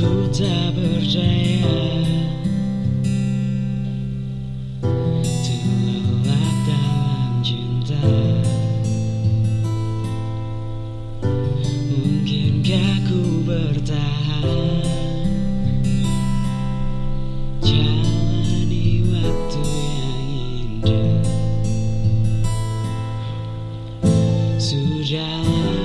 tak percaya. Terlelap dalam cinta. Mungkinkah ku bertahan? Jalani waktu yang indah. Sudahlah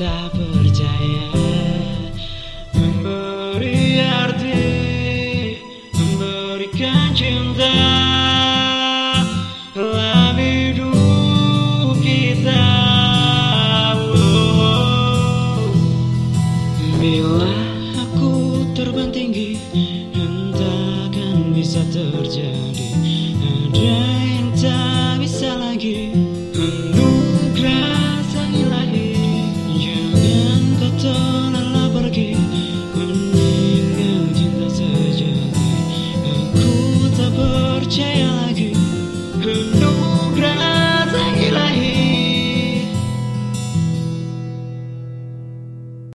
tak percaya. Memberi arti Memberikan cinta. Dalam hidup kita Oh. Bila aku terbang tinggi Entah kan bisa terjadi. Ada